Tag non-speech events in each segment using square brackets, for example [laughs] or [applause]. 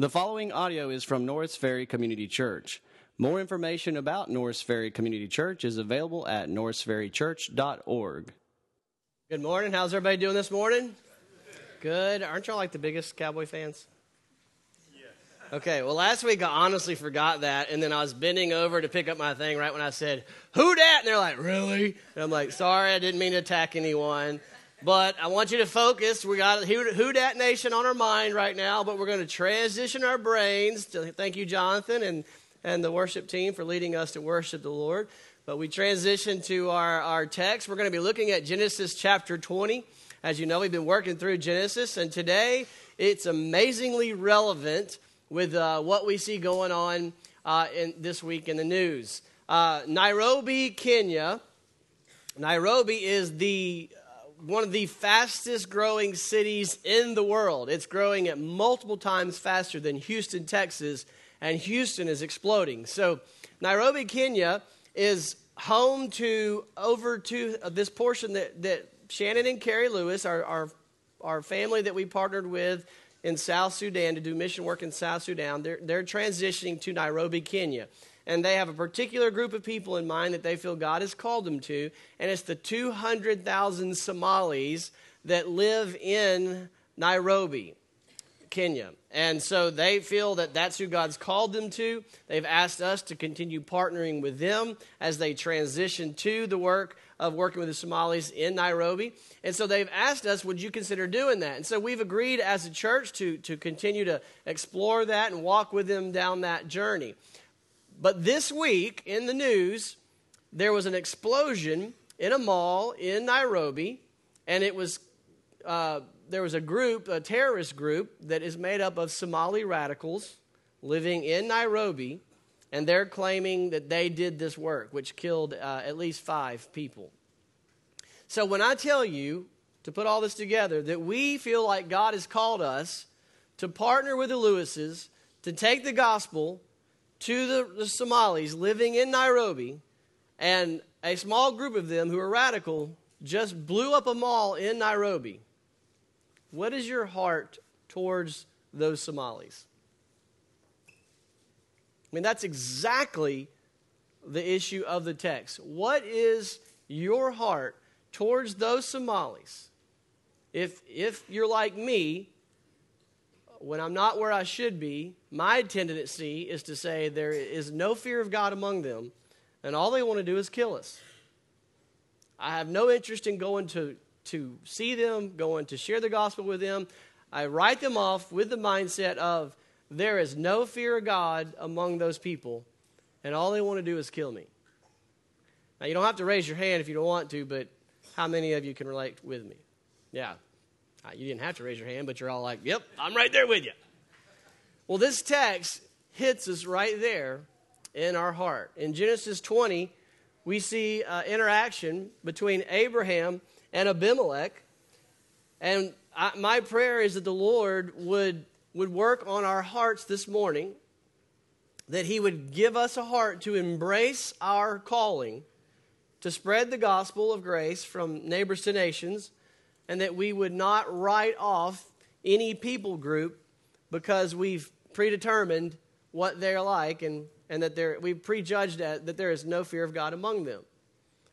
The following audio is from Norris Ferry Community Church. More information about Norris Ferry Community Church is available at norrisferrychurch.org. Good morning. How's everybody doing this morning? Good. Aren't y'all like the biggest Cowboy fans? Yeah. Okay, well, last week I honestly forgot that, and then I was bending over to pick up my thing right when I said, Who dat? And they're like, Really? And I'm like, Sorry, I didn't mean to attack anyone. But I want you to focus. We got Who Dat Nation on our mind right now, but we're going to transition our brains. To, thank you, Jonathan, and, and the worship team for leading us to worship the Lord. But we transition to our, our text. We're going to be looking at Genesis chapter 20. As you know, we've been working through Genesis, and today it's amazingly relevant with uh, what we see going on uh, in, this week in the news. Uh, Nairobi, Kenya. Nairobi is the one of the fastest growing cities in the world. It's growing at multiple times faster than Houston, Texas, and Houston is exploding. So, Nairobi, Kenya is home to over to uh, this portion that, that Shannon and Carrie Lewis, our, our, our family that we partnered with in South Sudan to do mission work in South Sudan, they're, they're transitioning to Nairobi, Kenya and they have a particular group of people in mind that they feel God has called them to, and it's the 200,000 Somalis that live in Nairobi, Kenya. And so they feel that that's who God's called them to. They've asked us to continue partnering with them as they transition to the work of working with the Somalis in Nairobi. And so they've asked us, would you consider doing that? And so we've agreed as a church to, to continue to explore that and walk with them down that journey. But this week in the news, there was an explosion in a mall in Nairobi, and it was uh, there was a group, a terrorist group, that is made up of Somali radicals living in Nairobi, and they're claiming that they did this work, which killed uh, at least five people. So when I tell you to put all this together, that we feel like God has called us to partner with the Lewises to take the gospel to the, the Somalis living in Nairobi, and a small group of them who are radical just blew up a mall in Nairobi. What is your heart towards those Somalis? I mean, that's exactly the issue of the text. What is your heart towards those Somalis? If, if you're like me, when I'm not where I should be, my tendency is to say there is no fear of God among them, and all they want to do is kill us. I have no interest in going to, to see them, going to share the gospel with them. I write them off with the mindset of there is no fear of God among those people, and all they want to do is kill me. Now, you don't have to raise your hand if you don't want to, but how many of you can relate with me? Yeah, uh, you didn't have to raise your hand, but you're all like, yep, I'm right there with you. Well, this text hits us right there in our heart. In Genesis 20, we see uh, interaction between Abraham and Abimelech. And I, my prayer is that the Lord would, would work on our hearts this morning, that He would give us a heart to embrace our calling to spread the gospel of grace from neighbors to nations and that we would not write off any people group because we've predetermined what they're like and, and that we've prejudged that, that there is no fear of God among them.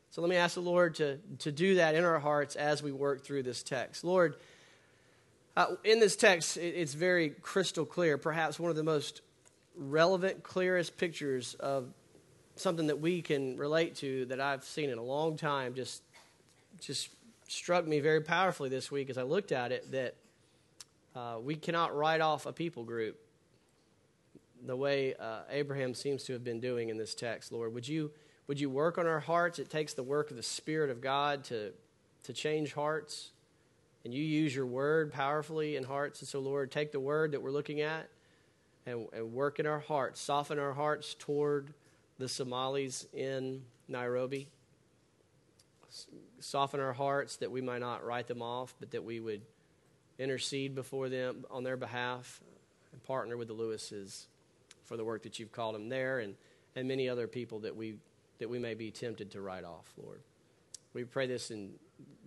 So let me ask the Lord to, to do that in our hearts as we work through this text. Lord, uh, in this text, it, it's very crystal clear, perhaps one of the most relevant, clearest pictures of something that we can relate to that I've seen in a long time, just, just struck me very powerfully this week as I looked at it that uh, we cannot write off a people group the way uh, Abraham seems to have been doing in this text. Lord, would you would you work on our hearts? It takes the work of the Spirit of God to to change hearts, and you use your word powerfully in hearts. And so, Lord, take the word that we're looking at and, and work in our hearts, soften our hearts toward the Somalis in Nairobi soften our hearts that we might not write them off, but that we would intercede before them on their behalf and partner with the Lewises for the work that you've called them there and, and many other people that we, that we may be tempted to write off, Lord. We pray this in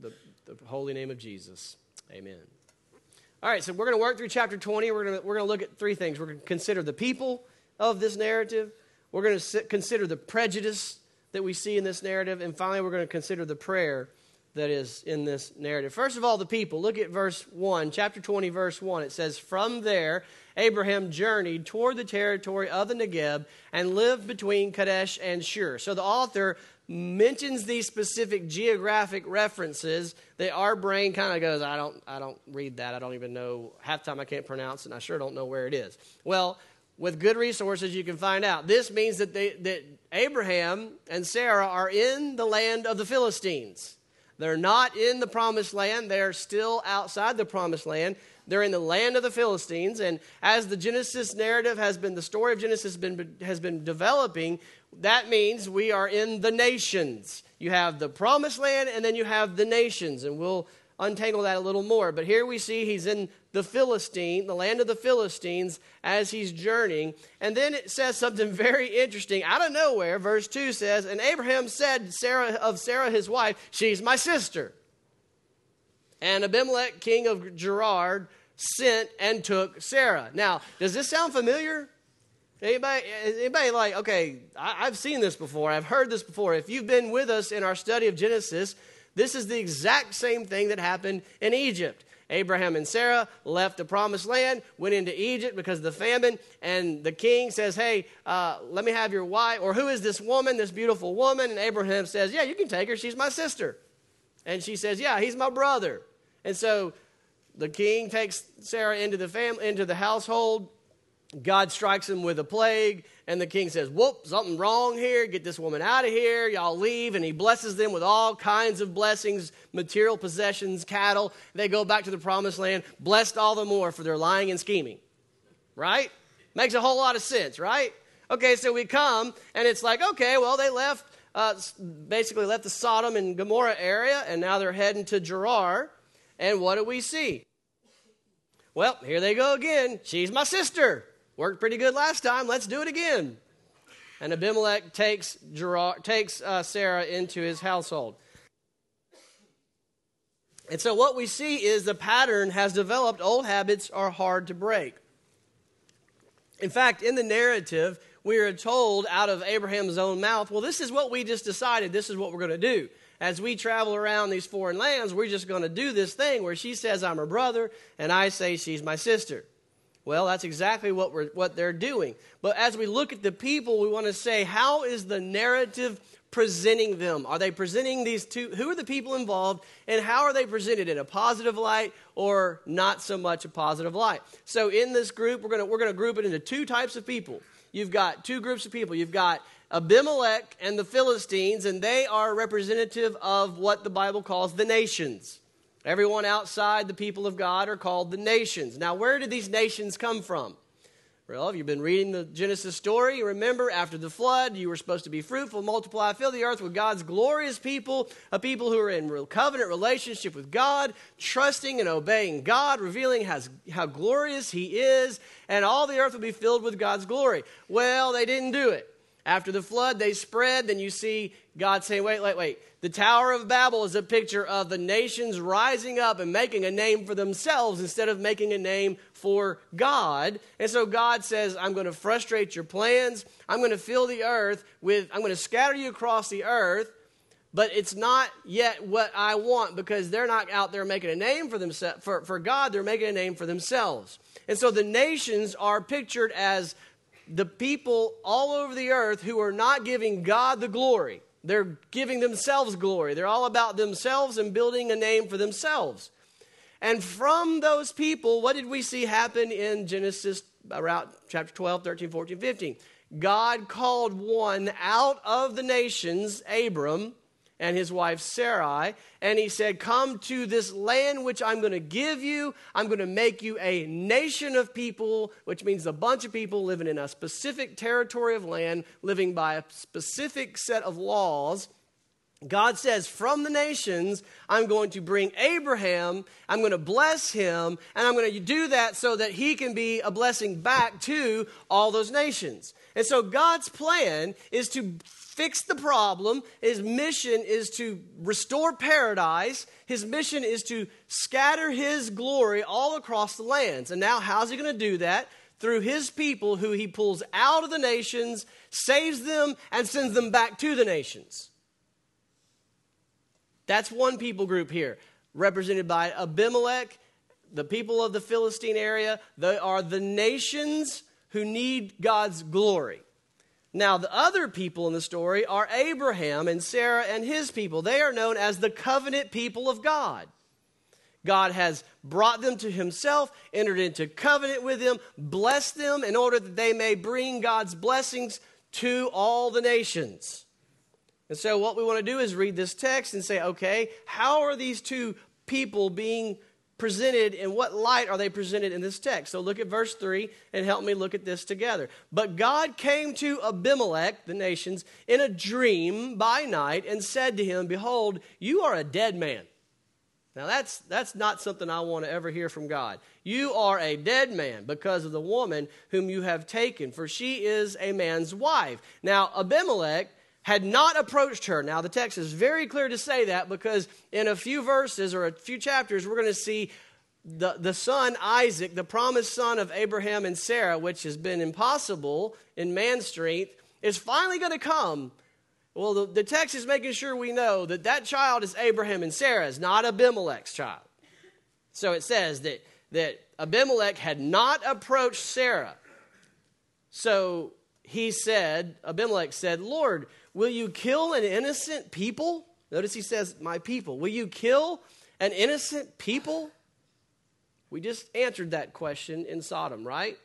the, the holy name of Jesus. Amen. All right, so we're going to work through chapter 20. We're going to, we're to look at three things. We're going to consider the people of this narrative, we're going to consider the prejudice that we see in this narrative, and finally, we're going to consider the prayer that is in this narrative. First of all, the people. Look at verse 1, chapter 20, verse 1. It says, From there, Abraham journeyed toward the territory of the Negeb and lived between Kadesh and Shur. So the author mentions these specific geographic references that our brain kind of goes, I don't, I don't read that. I don't even know. Half time I can't pronounce it, and I sure don't know where it is. Well, with good resources, you can find out. This means that, they, that Abraham and Sarah are in the land of the Philistines. They're not in the promised land, they're still outside the promised land. They're in the land of the Philistines. And as the Genesis narrative has been, the story of Genesis been, has been developing, that means we are in the nations. You have the promised land and then you have the nations. And we'll untangle that a little more. But here we see he's in the Philistine, the land of the Philistines, as he's journeying. And then it says something [laughs] very interesting out of nowhere. Verse 2 says, And Abraham said Sarah, of Sarah his wife, She's my sister. And Abimelech, king of Gerar, sent and took Sarah. Now, does this sound familiar? Anybody, anybody like, okay, I, have seen this before. I've heard this before. If you've been with us in our study of Genesis, this is the exact same thing that happened in Egypt. Abraham and Sarah left the promised land, went into Egypt because of the famine, and the king says, Hey, uh, let me have your wife. Or who is this woman, this beautiful woman? And Abraham says, Yeah, you can take her. She's my sister. And she says, Yeah, he's my brother. And so the king takes Sarah into the family, into the household. God strikes him with a plague, and the king says, Whoop, something wrong here. Get this woman out of here. Y'all leave. And he blesses them with all kinds of blessings material possessions, cattle. They go back to the promised land, blessed all the more for their lying and scheming. Right? Makes a whole lot of sense, right? Okay, so we come, and it's like, okay, well, they left, uh, basically left the Sodom and Gomorrah area, and now they're heading to Gerar. And what do we see? Well, here they go again. She's my sister. Worked pretty good last time. Let's do it again. And Abimelech takes, Gerar, takes uh, Sarah into his household. And so what we see is the pattern has developed. Old habits are hard to break. In fact, in the narrative, we are told out of Abraham's own mouth, well, this is what we just decided. This is what we're going to do as we travel around these foreign lands, we're just going to do this thing where she says, I'm her brother, and I say she's my sister. Well, that's exactly what, we're, what they're doing. But as we look at the people, we want to say, how is the narrative presenting them? Are they presenting these two? Who are the people involved, and how are they presented in a positive light or not so much a positive light? So, in this group, we're going we're to group it into two types of people. You've got two groups of people. You've got Abimelech and the Philistines, and they are representative of what the Bible calls the nations. Everyone outside the people of God are called the nations. Now, where did these nations come from? Well, if you've been reading the Genesis story, remember after the flood, you were supposed to be fruitful, multiply, fill the earth with God's glorious people, a people who are in real covenant relationship with God, trusting and obeying God, revealing how, how glorious He is, and all the earth will be filled with God's glory. Well, they didn't do it. After the flood, they spread. Then you see God saying, wait, wait, wait. The Tower of Babel is a picture of the nations rising up and making a name for themselves instead of making a name for God. And so God says, I'm going to frustrate your plans. I'm going to fill the earth with, I'm going to scatter you across the earth. But it's not yet what I want because they're not out there making a name for themselves. For, for God, they're making a name for themselves. And so the nations are pictured as the people all over the earth who are not giving God the glory. They're giving themselves glory. They're all about themselves and building a name for themselves. And from those people, what did we see happen in Genesis around chapter 12, 13, 14, 15? God called one out of the nations, Abram, and his wife Sarai, and he said, Come to this land which I'm going to give you. I'm going to make you a nation of people, which means a bunch of people living in a specific territory of land, living by a specific set of laws. God says, From the nations, I'm going to bring Abraham, I'm going to bless him, and I'm going to do that so that he can be a blessing back to all those nations. And so God's plan is to fix the problem. His mission is to restore paradise. His mission is to scatter his glory all across the lands. And now, how's he going to do that? Through his people, who he pulls out of the nations, saves them, and sends them back to the nations. That's one people group here, represented by Abimelech, the people of the Philistine area. They are the nations who need God's glory. Now, the other people in the story are Abraham and Sarah and his people. They are known as the covenant people of God. God has brought them to himself, entered into covenant with them, blessed them in order that they may bring God's blessings to all the nations. And so, what we want to do is read this text and say, okay, how are these two people being presented, in what light are they presented in this text? So look at verse 3 and help me look at this together. But God came to Abimelech, the nations, in a dream by night and said to him, Behold, you are a dead man. Now that's that's not something I want to ever hear from God. You are a dead man because of the woman whom you have taken, for she is a man's wife. Now Abimelech had not approached her. Now, the text is very clear to say that because in a few verses or a few chapters, we're going to see the, the son, Isaac, the promised son of Abraham and Sarah, which has been impossible in man's strength, is finally going to come. Well, the, the text is making sure we know that that child is Abraham and Sarah's, not Abimelech's child. So it says that, that Abimelech had not approached Sarah. So he said, Abimelech said, Lord, Will you kill an innocent people? Notice he says, My people. Will you kill an innocent people? We just answered that question in Sodom, right?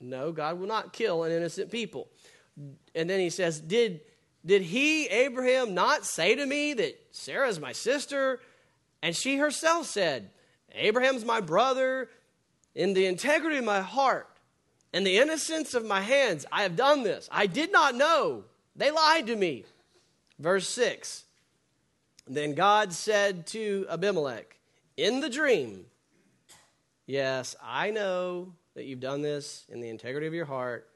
No, God will not kill an innocent people. And then he says, Did, did he, Abraham, not say to me that Sarah's my sister? And she herself said, Abraham's my brother. In the integrity of my heart and the innocence of my hands, I have done this. I did not know they lied to me. Verse 6 Then God said to Abimelech, in the dream, Yes, I know that you've done this in the integrity of your heart,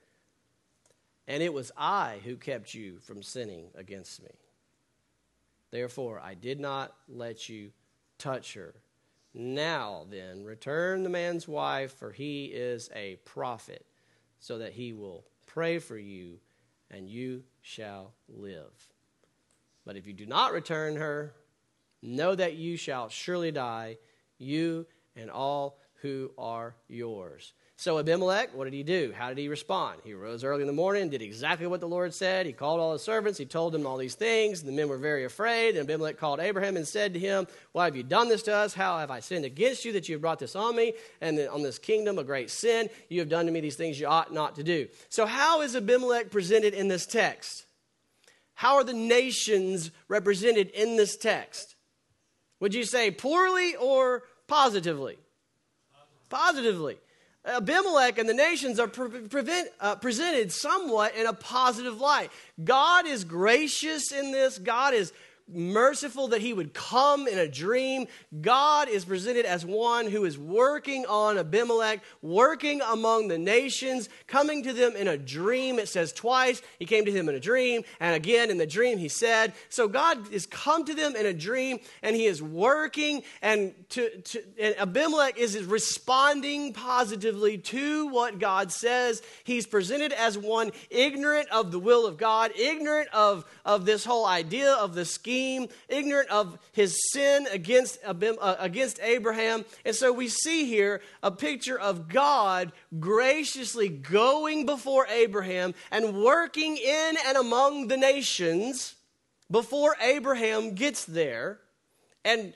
and it was I who kept you from sinning against me. Therefore, I did not let you touch her. Now then, return the man's wife, for he is a prophet, so that he will pray for you and you shall live. But if you do not return her, know that you shall surely die, you and all who are yours. So Abimelech, what did he do? How did he respond? He rose early in the morning, did exactly what the Lord said. He called all his servants, he told them all these things. The men were very afraid. And Abimelech called Abraham and said to him, Why have you done this to us? How have I sinned against you that you have brought this on me and on this kingdom a great sin? You have done to me these things you ought not to do. So, how is Abimelech presented in this text? How are the nations represented in this text? Would you say poorly or positively? Positively. Abimelech and the nations are pre- prevent, uh, presented somewhat in a positive light. God is gracious in this. God is merciful that he would come in a dream. God is presented as one who is working on Abimelech, working among the nations, coming to them in a dream. It says twice, he came to them in a dream, and again in the dream he said. So God is come to them in a dream, and he is working, and, to, to, and Abimelech is responding positively to what God says. He's presented as one ignorant of the will of God, ignorant of, of this whole idea of the scheme scheme, ignorant of his sin against, uh, against Abraham. And so we see here a picture of God graciously going before Abraham and working in and among the nations before Abraham gets there and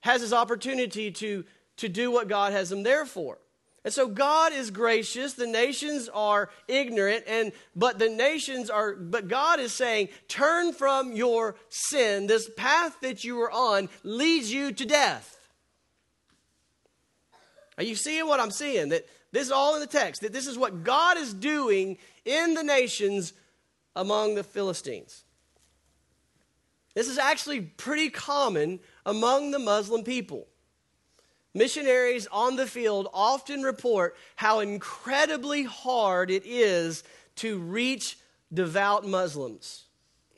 has his opportunity to, to do what God has him there for. And so God is gracious, the nations are ignorant, and but the nations are but God is saying, turn from your sin. This path that you are on leads you to death. Are you seeing what I'm seeing? That this is all in the text, that this is what God is doing in the nations among the Philistines. This is actually pretty common among the Muslim people. Missionaries on the field often report how incredibly hard it is to reach devout Muslims.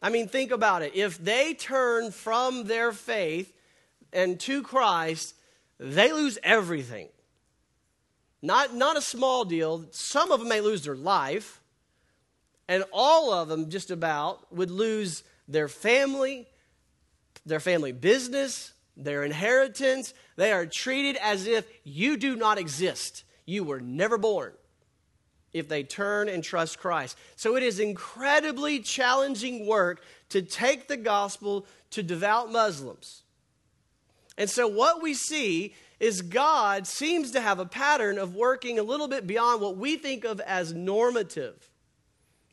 I mean, think about it. If they turn from their faith and to Christ, they lose everything. Not, not a small deal. Some of them may lose their life, and all of them, just about, would lose their family, their family business, their inheritance. They are treated as if you do not exist. You were never born if they turn and trust Christ. So it is incredibly challenging work to take the gospel to devout Muslims. And so what we see is God seems to have a pattern of working a little bit beyond what we think of as normative.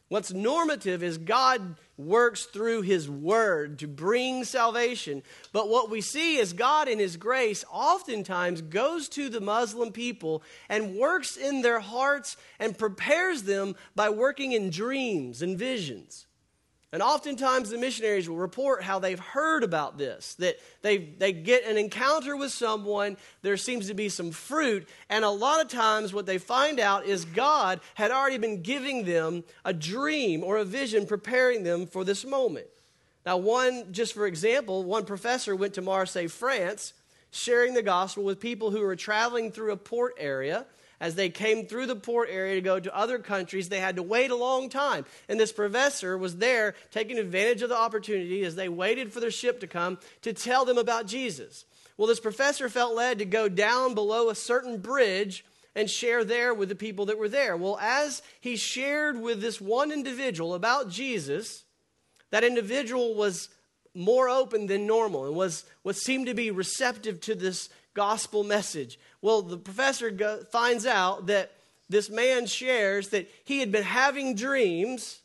What's normative is God works through His Word to bring salvation. But what we see is God, in His grace, oftentimes goes to the Muslim people and works in their hearts and prepares them by working in dreams and visions. And oftentimes the missionaries will report how they've heard about this, that they, they get an encounter with someone, there seems to be some fruit, and a lot of times what they find out is God had already been giving them a dream or a vision, preparing them for this moment. Now, one, just for example, one professor went to Marseille, France, sharing the gospel with people who were traveling through a port area as they came through the port area to go to other countries, they had to wait a long time. And this professor was there taking advantage of the opportunity as they waited for their ship to come to tell them about Jesus. Well, this professor felt led to go down below a certain bridge and share there with the people that were there. Well, as he shared with this one individual about Jesus, that individual was more open than normal and was what seemed to be receptive to this gospel message. Well, the professor go, finds out that this man shares that he had been having dreams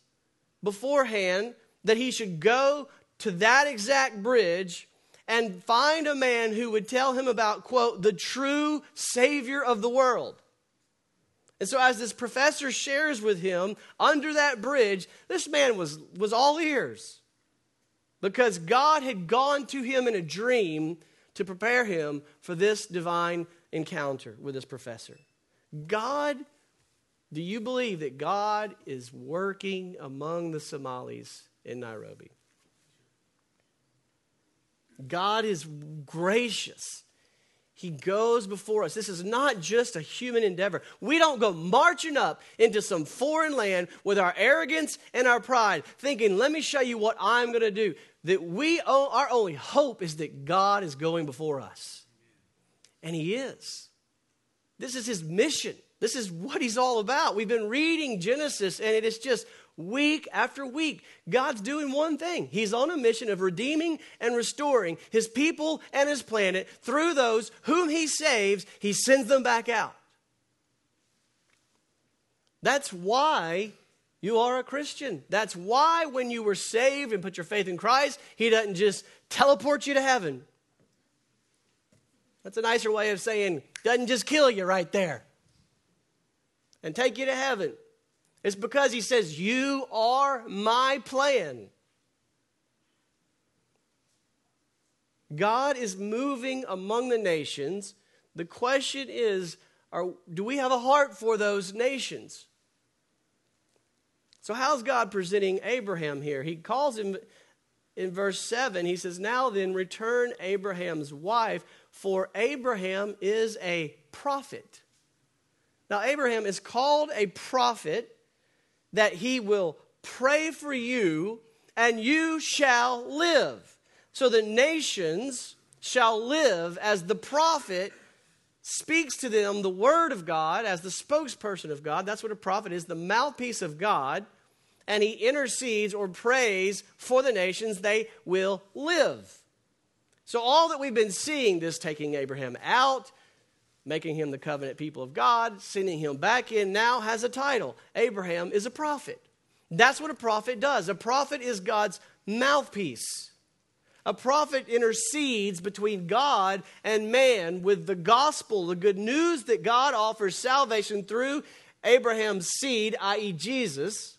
beforehand that he should go to that exact bridge and find a man who would tell him about, quote, the true Savior of the world. And so, as this professor shares with him under that bridge, this man was, was all ears because God had gone to him in a dream to prepare him for this divine encounter with his professor. God, do you believe that God is working among the Somalis in Nairobi? God is gracious. He goes before us. This is not just a human endeavor. We don't go marching up into some foreign land with our arrogance and our pride, thinking, let me show you what I'm going to do that we our only hope is that God is going before us. And he is. This is his mission. This is what he's all about. We've been reading Genesis and it is just week after week God's doing one thing. He's on a mission of redeeming and restoring his people and his planet through those whom he saves, he sends them back out. That's why you are a Christian. That's why when you were saved and put your faith in Christ, He doesn't just teleport you to heaven. That's a nicer way of saying, doesn't just kill you right there and take you to heaven. It's because He says, You are my plan. God is moving among the nations. The question is, are, do we have a heart for those nations? So, how's God presenting Abraham here? He calls him in verse 7, he says, Now then, return Abraham's wife, for Abraham is a prophet. Now, Abraham is called a prophet that he will pray for you and you shall live. So the nations shall live as the prophet speaks to them the word of God as the spokesperson of God. That's what a prophet is, the mouthpiece of God. And he intercedes or prays for the nations, they will live. So, all that we've been seeing, this taking Abraham out, making him the covenant people of God, sending him back in, now has a title Abraham is a prophet. That's what a prophet does. A prophet is God's mouthpiece. A prophet intercedes between God and man with the gospel, the good news that God offers salvation through Abraham's seed, i.e., Jesus,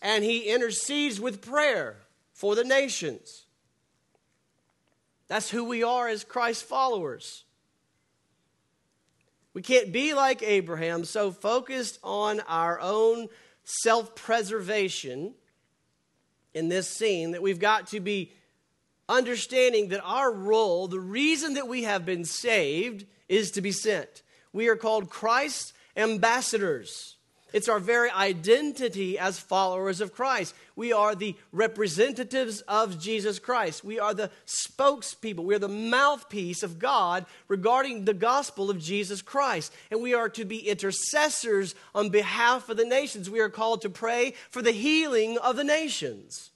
and he intercedes with prayer for the nations. That's who we are as Christ followers. We can't be like Abraham, so focused on our own self preservation in this scene that we've got to be understanding that our role, the reason that we have been saved, is to be sent. We are called Christ's ambassadors. It's our very identity as followers of Christ. We are the representatives of Jesus Christ. We are the spokespeople. We are the mouthpiece of God regarding the gospel of Jesus Christ. And we are to be intercessors on behalf of the nations. We are called to pray for the healing of the nations.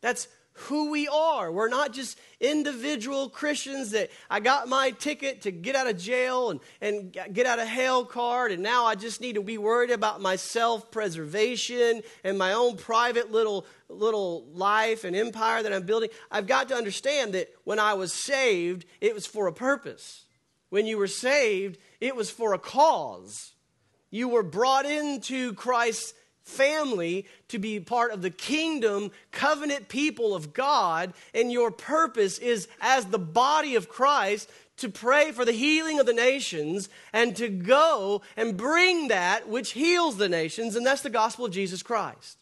That's who we are. We're not just individual Christians that I got my ticket to get out of jail and, and get out of hell card, and now I just need to be worried about my self preservation and my own private little, little life and empire that I'm building. I've got to understand that when I was saved, it was for a purpose. When you were saved, it was for a cause. You were brought into Christ's family to be part of the kingdom, covenant people of God, and your purpose is as the body of Christ to pray for the healing of the nations and to go and bring that which heals the nations, and that's the gospel of Jesus Christ.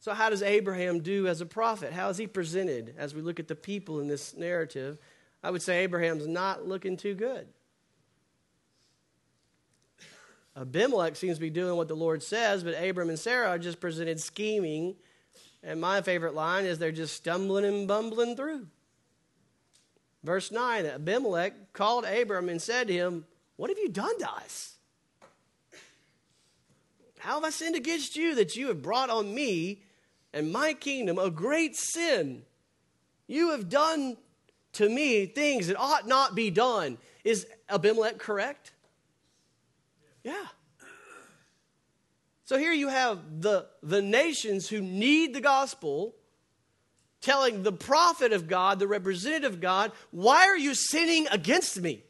So, how does Abraham do as a prophet? How is he presented as we look at the people in this narrative? I would say Abraham's not looking too good. Abimelech seems to be doing what the Lord says, but Abram and Sarah are just presented scheming. And my favorite line is they're just stumbling and bumbling through. Verse 9 Abimelech called Abram and said to him, What have you done to us? How have I sinned against you that you have brought on me and my kingdom a great sin? You have done to me things that ought not be done. Is Abimelech correct? Yeah. So here you have the, the nations who need the gospel telling the prophet of God, the representative of God, why are you sinning against me?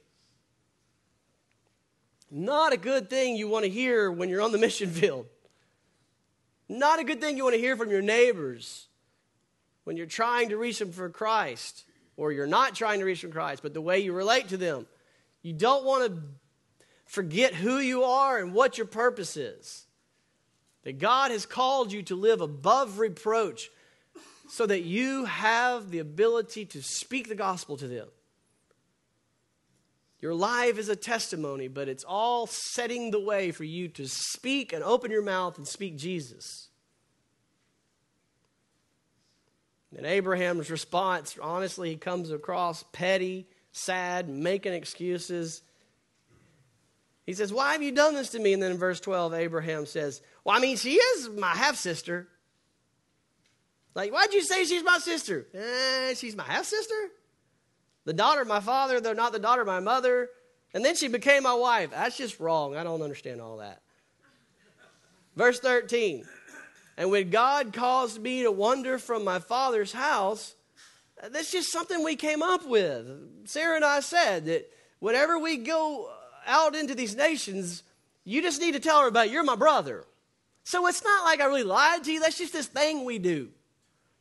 Not a good thing you want to hear when you're on the [laughs] mission field. Not a good thing you want to hear from your neighbors when you're trying to reach them for Christ or you're not trying to reach them for Christ, but the way you relate to them. You don't want to forget who you are and what your purpose is. That God has called you to live above reproach so that you have the ability to speak the gospel to them. Your life is a testimony, but it's all setting the way for you to speak and open your mouth and speak Jesus. And Abraham's response, honestly, he comes across petty, sad, making excuses. He says, Why have you done this to me? And then in verse 12, Abraham says, Well, I mean, she is my half sister. Like, why'd you say she's my sister? Eh, she's my half sister? The daughter of my father, though not the daughter of my mother. And then she became my wife. That's just wrong. I don't understand all that. Verse 13. And when God caused me to wander from my father's house, that's just something we came up with. Sarah and I said that whenever we go out into these nations, you just need to tell everybody, you're my brother. So it's not like I really lied to you. That's just this thing we do.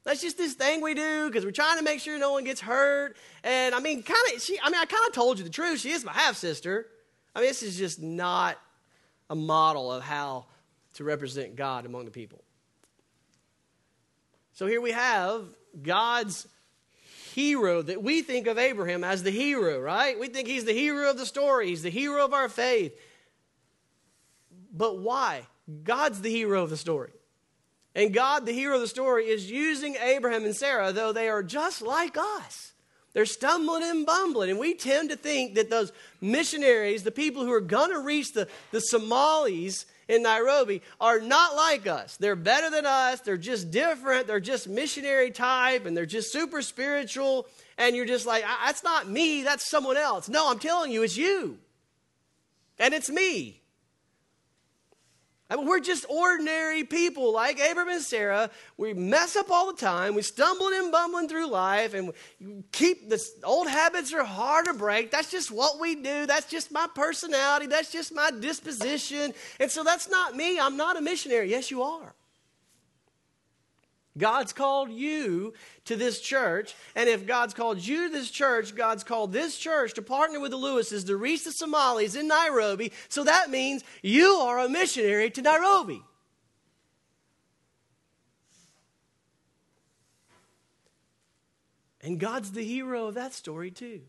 That's just this thing we do because we're trying to make sure no one gets hurt. And I mean, kind of, she, I mean, I kind of told you the truth. She is my half sister. I mean, this is just not a model of how to represent God among the people. So here we have God's hero that we think of Abraham as the hero, right? We think he's the hero of the story, he's the hero of our faith. But why? God's the hero of the story. And God, the hero of the story, is using Abraham and Sarah, though they are just like us. They're stumbling and bumbling. And we tend to think that those missionaries, the people who are going to reach the, the Somalis, in Nairobi are not like us. They're better than us. They're just different. They're just missionary type and they're just super spiritual. And you're just like, ah, that's not me. That's someone else. No, I'm telling you, it's you. And it's me. I mean, we're just ordinary people like Abram and Sarah. We mess up all the time. We stumbling and bumbling through life, and keep the old habits are hard to break. That's just what we do. That's just my personality. That's just my disposition. And so that's not me. I'm not a missionary. Yes, you are. God's called you to this church, and if God's called you to this church, God's called this church to partner with the Lewises to reach the Somalis in Nairobi, so that means you are a missionary to Nairobi. And God's the hero of that story, too.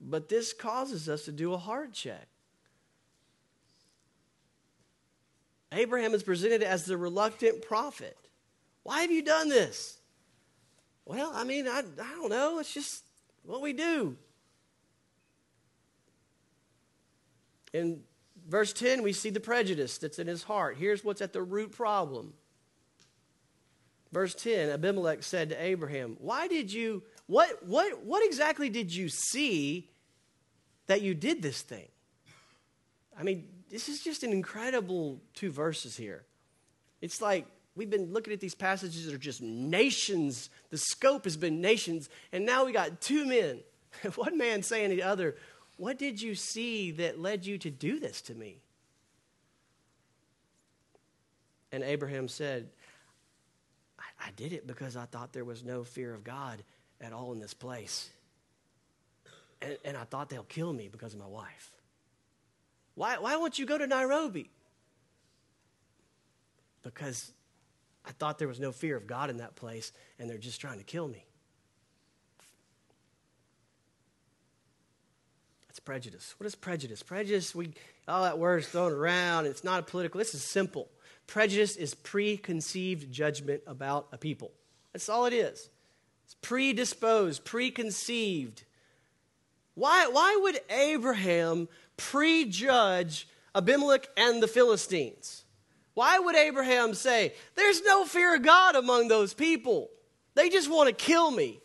But this causes us to do a heart check. Abraham is presented as the reluctant prophet. Why have you done this? Well, I mean, I, I don't know. It's just what we do. In verse 10, we see the prejudice that's in his heart. Here's what's at the root problem. Verse 10 Abimelech said to Abraham, Why did you, what, what, what exactly did you see that you did this thing? I mean, this is just an incredible two verses here. It's like we've been looking at these passages that are just nations. The scope has been nations, and now we got two men. [laughs] One man saying to the other, What did you see that led you to do this to me? And Abraham said, I, I did it because I thought there was no fear of God at all in this place. And, and I thought they'll kill me because of my wife. Why, why won't you go to Nairobi? Because I thought there was no fear of God in that place, and they're just trying to kill me. That's prejudice. What is prejudice? Prejudice, we all that word is thrown around. It's not a political. This is simple. Prejudice is preconceived judgment about a people. That's all it is. It's predisposed, preconceived. Why, why would Abraham prejudge Abimelech and the Philistines? Why would Abraham say, There's no fear of God among those people? They just want to kill me.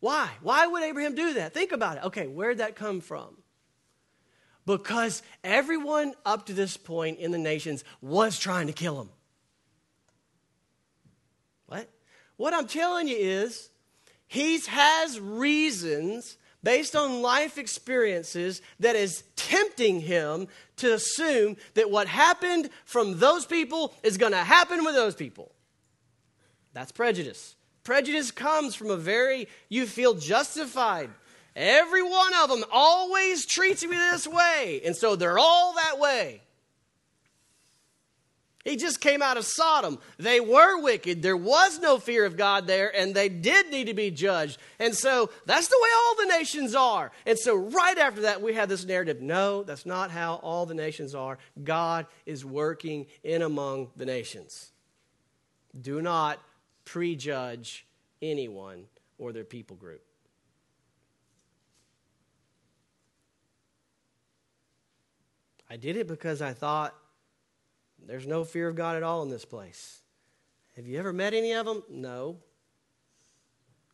Why? Why would Abraham do that? Think about it. Okay, where'd that come from? Because everyone up to this point in the nations was trying to kill him. What? What I'm telling you is, he has reasons based on life experiences that is tempting him to assume that what happened from those people is going to happen with those people. That's prejudice. Prejudice comes from a very, you feel justified. Every one of them always treats me this way, and so they're all that way. He just came out of Sodom. They were wicked. There was no fear of God there, and they did need to be judged. And so that's the way all the nations are. And so right after that, we have this narrative no, that's not how all the nations are. God is working in among the nations. Do not prejudge anyone or their people group. I did it because I thought there's no fear of God at all in this place. Have you ever met any of them? No.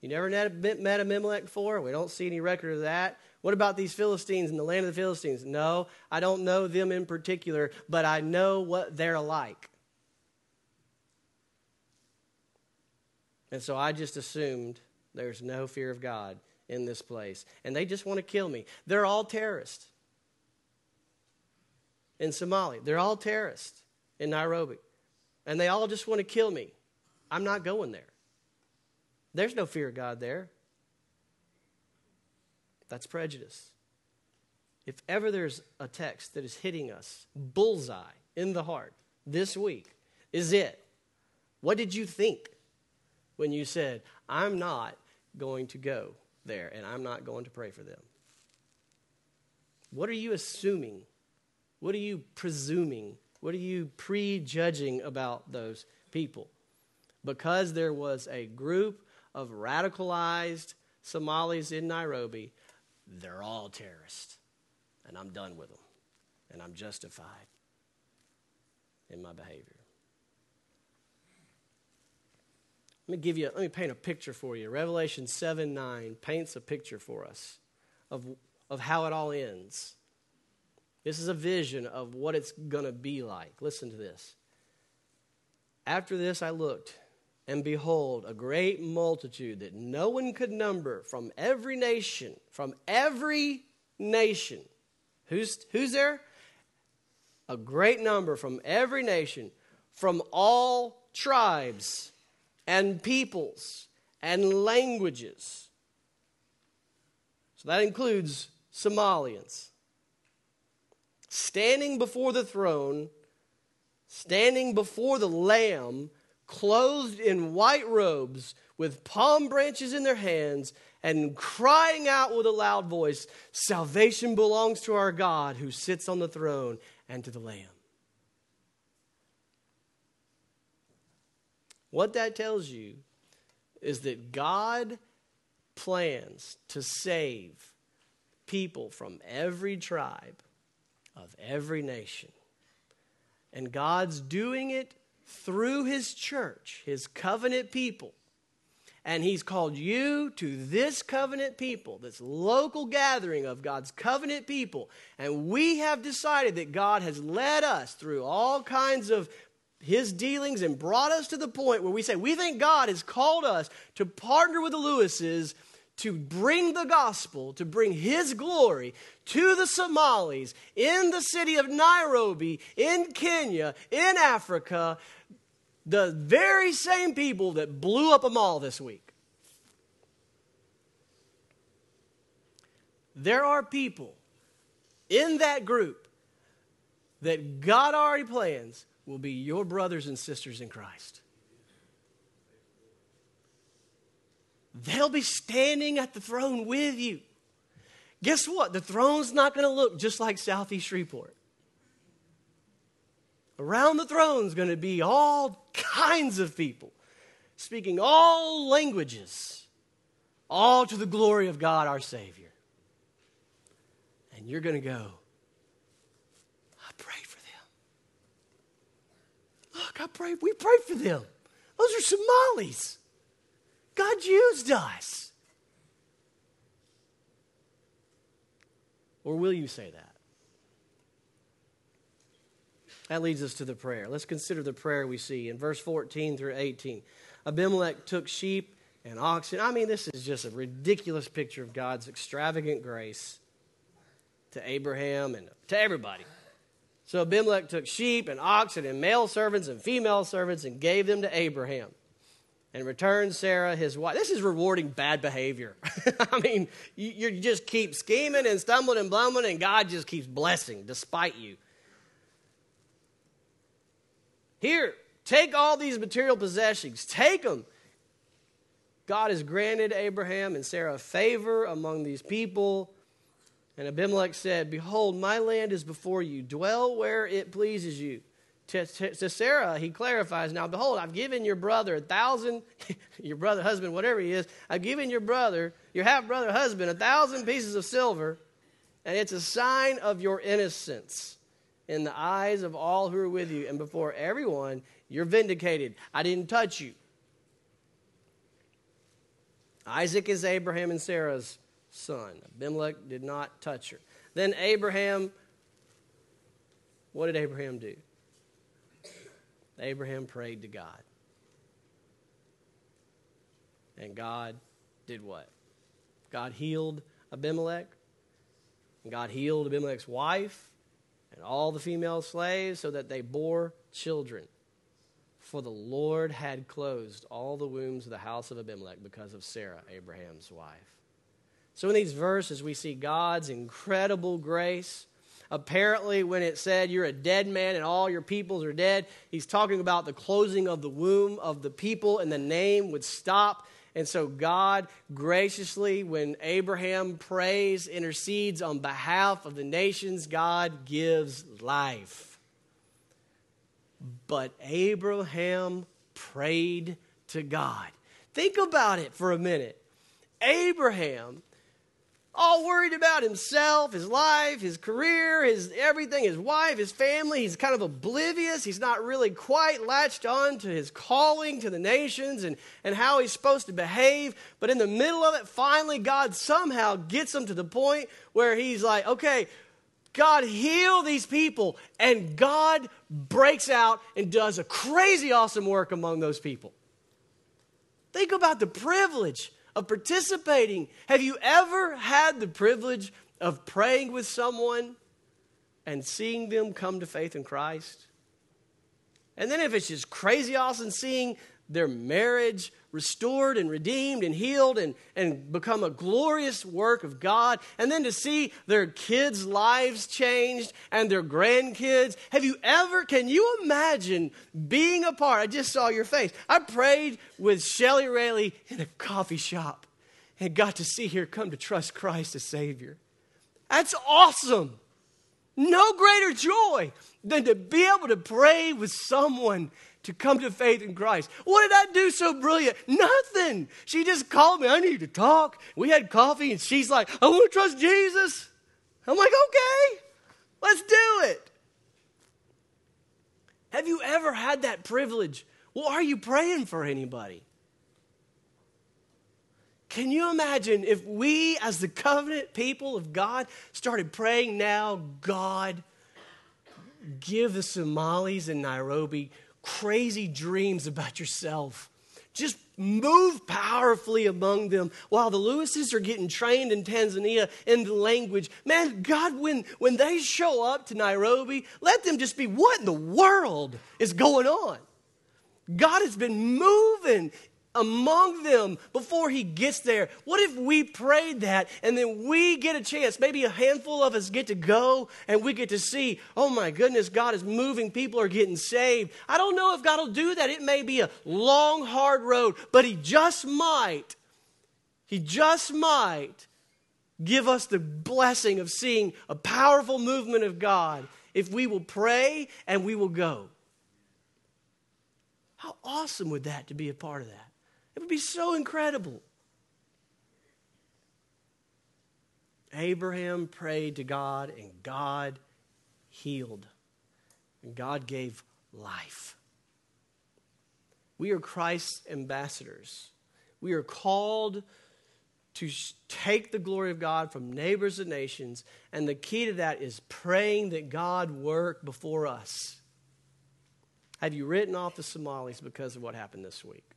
You never met Abimelech before? We don't see any record of that. What about these Philistines in the land of the Philistines? No, I don't know them in particular, but I know what they're like. And so I just assumed there's no fear of God in this place. And they just want to kill me. They're all terrorists in Somalia. They're all terrorists in Nairobi. And they all just want to kill me. I'm not going there. There's no fear of God there. That's prejudice. If ever there's a text that is hitting us bullseye in the heart this week, is it. What did you think when you said, I'm not going to go there and I'm not going to pray for them? What are you assuming? What are you presuming what are you prejudging about those people? Because there was a group of radicalized Somalis in Nairobi, they're all terrorists. And I'm done with them. And I'm justified in my behavior. Let me give you, let me paint a picture for you. Revelation 7 9 paints a picture for us of, of how it all ends. This is a vision of what it's going to be like. Listen to this. After this, I looked, and behold, a great multitude that no one could number from every nation, from every nation. Who's, who's there? a great number from every nation, from all tribes and peoples and languages. So that includes Somalians. Standing before the throne, standing before the Lamb, clothed in white robes, with palm branches in their hands, and crying out with a loud voice Salvation belongs to our God who sits on the throne and to the Lamb. What that tells you is that God plans to save people from every tribe of every nation. And God's doing it through His church, His covenant people. And He's called you to this covenant people, this local gathering of God's covenant people. And we have decided that God has led us through all kinds of his dealings and brought us to the point where we say we think God has called us to partner with the Lewises to bring the gospel, to bring his glory to the Somalis in the city of Nairobi, in Kenya, in Africa, the very same people that blew up a mall this week. There are people in that group that God already plans will be your brothers and sisters in Christ. They'll be standing at the throne with you. Guess what? The throne's not going to look just like Southeast Shreveport. Around the throne's going to be all kinds of people speaking all languages, all to the glory of God our Savior. And you're going to go, I prayed for them. Look, I prayed, we prayed for them. Those are Somalis. God used us. Or will you say that? That leads us to the prayer. Let's consider the prayer we see in verse 14 through 18. Abimelech took sheep and oxen. I mean, this is just a ridiculous picture of God's extravagant grace to Abraham and to everybody. So Abimelech took sheep and oxen and male servants and female servants and gave them to Abraham and returned Sarah his wife. This is rewarding bad behavior. [laughs] I mean, you, you, just keep scheming and stumbling and blumbling, and God just keeps blessing despite you. Here, take all these material possessions, take them. God has granted Abraham and Sarah favor among these people. And Abimelech said, Behold, my land is before you. Dwell where it pleases you to, to, Sarah, he clarifies, Now behold, I've given your brother a thousand, [laughs] your brother, husband, whatever he is, I've given your brother, your half brother, husband, a thousand pieces of silver, and it's a sign of your innocence in the eyes of all who are with you, and before everyone, you're vindicated. I didn't touch you. Isaac is Abraham and Sarah's son. Abimelech did not touch her. Then Abraham, what did Abraham do? Abraham prayed to God. And God did what? God healed Abimelech. And God healed Abimelech's wife and all the female slaves so that they bore children. For the Lord had closed all the wombs of the house of Abimelech because of Sarah, Abraham's wife. So in these verses, we see God's incredible grace apparently, when it said you're a dead man and all your peoples are dead, he's talking about the closing of the womb of the people and the name would stop. And so, God graciously, when Abraham prays, intercedes on behalf of the nations, God gives life. But Abraham prayed to God. Think about it for a minute. Abraham all worried about himself, his life, his career, his everything, his wife, his family. He's kind of oblivious. He's not really quite latched on to his calling to the nations and, and how he's supposed to behave. But in the middle of it, finally, God somehow gets him to the point where he's like, okay, God, heal these people. And God breaks out and does a crazy awesome work among those people. Think about the privilege of participating. Have you ever had the privilege of praying with someone and seeing them come to faith in Christ. And then if it's just crazy awesome seeing their marriage restored and redeemed and healed and, and become a glorious work of God, and then to see their kids' lives changed and their grandkids. Have you ever, can you imagine being a part? I just saw your face. I prayed with Shelly Rayleigh in a coffee shop and got to see her come to trust Christ as Savior. That's awesome. No greater joy than to be able to pray with someone to come to faith in Christ. What did I do so brilliant? Nothing. She just called me. I need to talk. We had coffee, and she's like, I want to trust Jesus. I'm like, okay, let's do it. Have you ever had that privilege? Well, are you praying for anybody? Can you imagine if we, as the covenant people of God, started praying now, God, give the Somalis in Nairobi crazy dreams about yourself. Just move powerfully among them while the Lewises are getting trained in Tanzania in the language. Man, God, when, when they show up to Nairobi, let them just be what in the world is going on? God has been moving among them before he gets there. What if we prayed that and then we get a chance? Maybe a handful of us get to go and we get to see, oh my goodness, God is moving. People are getting saved. I don't know if God will do that. It may be a long, hard road, but he just might. He just might give us the blessing of seeing a powerful movement of God if we will pray and we will go. How awesome would that to be a part of that? It would be so incredible. Abraham prayed to God, and God healed. And God gave life. We are Christ's ambassadors. We are called to take the glory of God from neighbors and nations, and the key to that is praying that God work before us. Have you written off the Somalis because of what happened this week?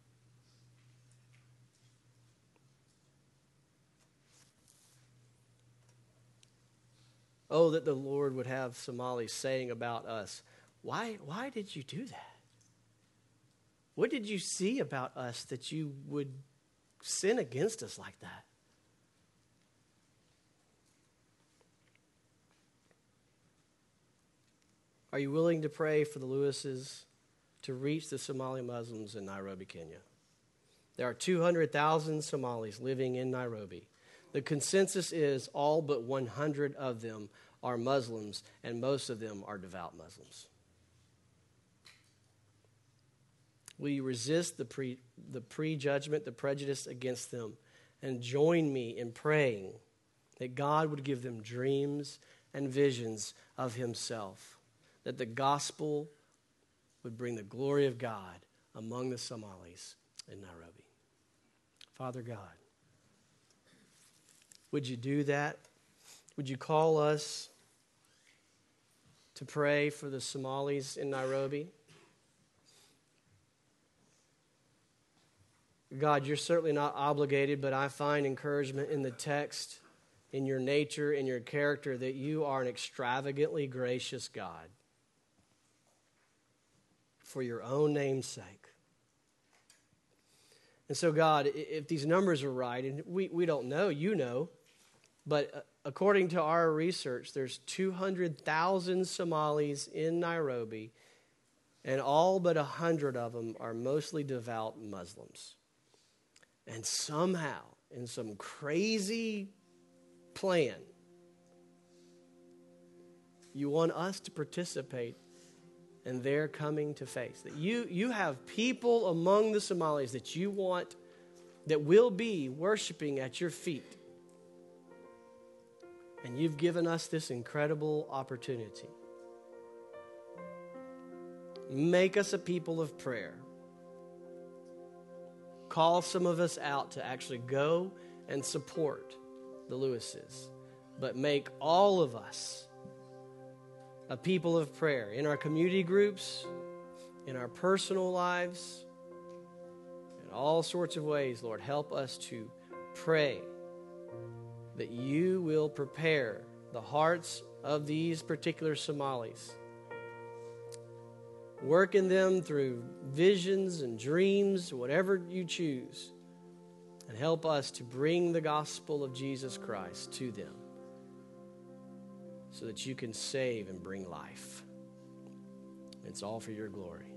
Oh, that the Lord would have Somalis saying about us, why, why did you do that? What did you see about us that you would sin against us like that? Are you willing to pray for the Lewises to reach the Somali Muslims in Nairobi, Kenya? There are 200,000 Somalis living in Nairobi. The consensus is all but 100 of them are Muslims, and most of them are devout Muslims. Will you resist the, pre, the prejudgment, the prejudice against them, and join me in praying that God would give them dreams and visions of Himself, that the gospel would bring the glory of God among the Somalis in Nairobi? Father God, would you do that? Would you call us to pray for the Somalis in Nairobi? God, you're certainly not obligated, but I find encouragement in the text, in your nature, in your character, that you are an extravagantly gracious God for your own name's sake. And so, God, if these numbers are right, and we, we don't know, you know, but uh, according to our research, there's 200,000 Somalis in Nairobi, and all but 100 of them are mostly devout Muslims. And somehow, in some crazy plan, you want us to participate in their coming to faith. That you, you have people among the Somalis that you want that will be worshiping at your feet and you've given us this incredible opportunity. Make us a people of prayer. Call some of us out to actually go and support the Lewises, but make all of us a people of prayer in our community groups, in our personal lives, in all sorts of ways. Lord, help us to pray that you will prepare the hearts of these particular Somalis. Work in them through visions and dreams, whatever you choose, and help us to bring the gospel of Jesus Christ to them so that you can save and bring life. It's all for your glory.